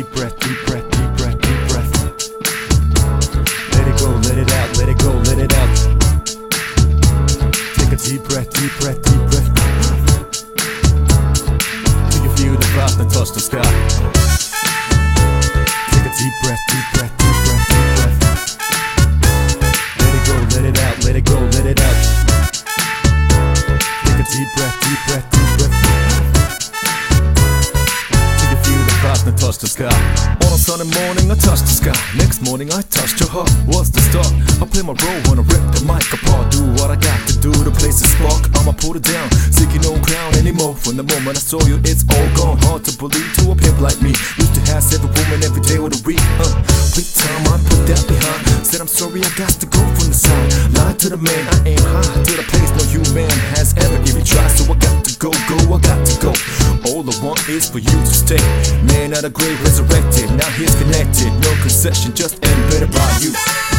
deep breath, deep A morning, I touch the sky. Next morning, I touched your heart. What's the start? I play my role when I rip the mic apart. Do what I got to do to place a spark. I'ma put it down, seeking no crown anymore. From the moment I saw you, it's all gone. Hard to believe to a pimp like me. Used to have every woman every day with a week. Uh, quick time, I put that behind. Said I'm sorry, I got to go from the side. Lied to the man, I is for you to stay. Man out of grave, resurrected. Now he's connected. No concession, just embedded by you.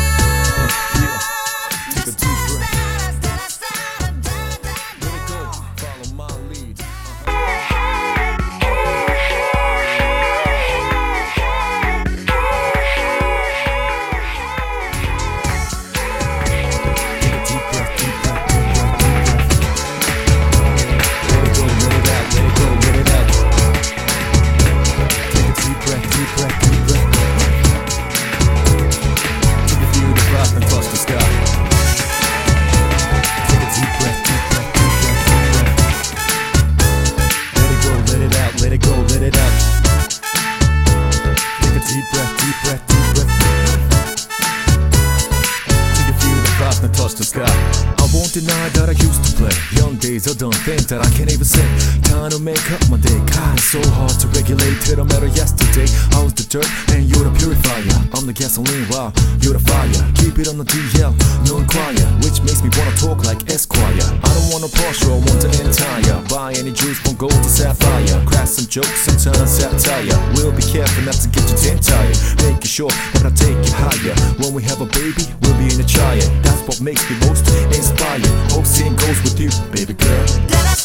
Won't deny that I used to play. Young days are done, things that I can't even say. Time to make up my day. God, it's so hard to regulate. Till I met her yesterday. I was the dirt and you're the purifier. I'm the gasoline, wow, you're the fire. Keep it on the DL, no inquire. Which makes me wanna talk like Esquire. I don't want a Porsche, I want an entire buy any jewels from gold to sapphire. Crack some jokes and turn satire. We'll be careful not to get you damn tired. Making sure that I take you higher. When we have a baby, we'll be in a child. That's what makes me most inspired. Hope seeing goes with you, baby girl.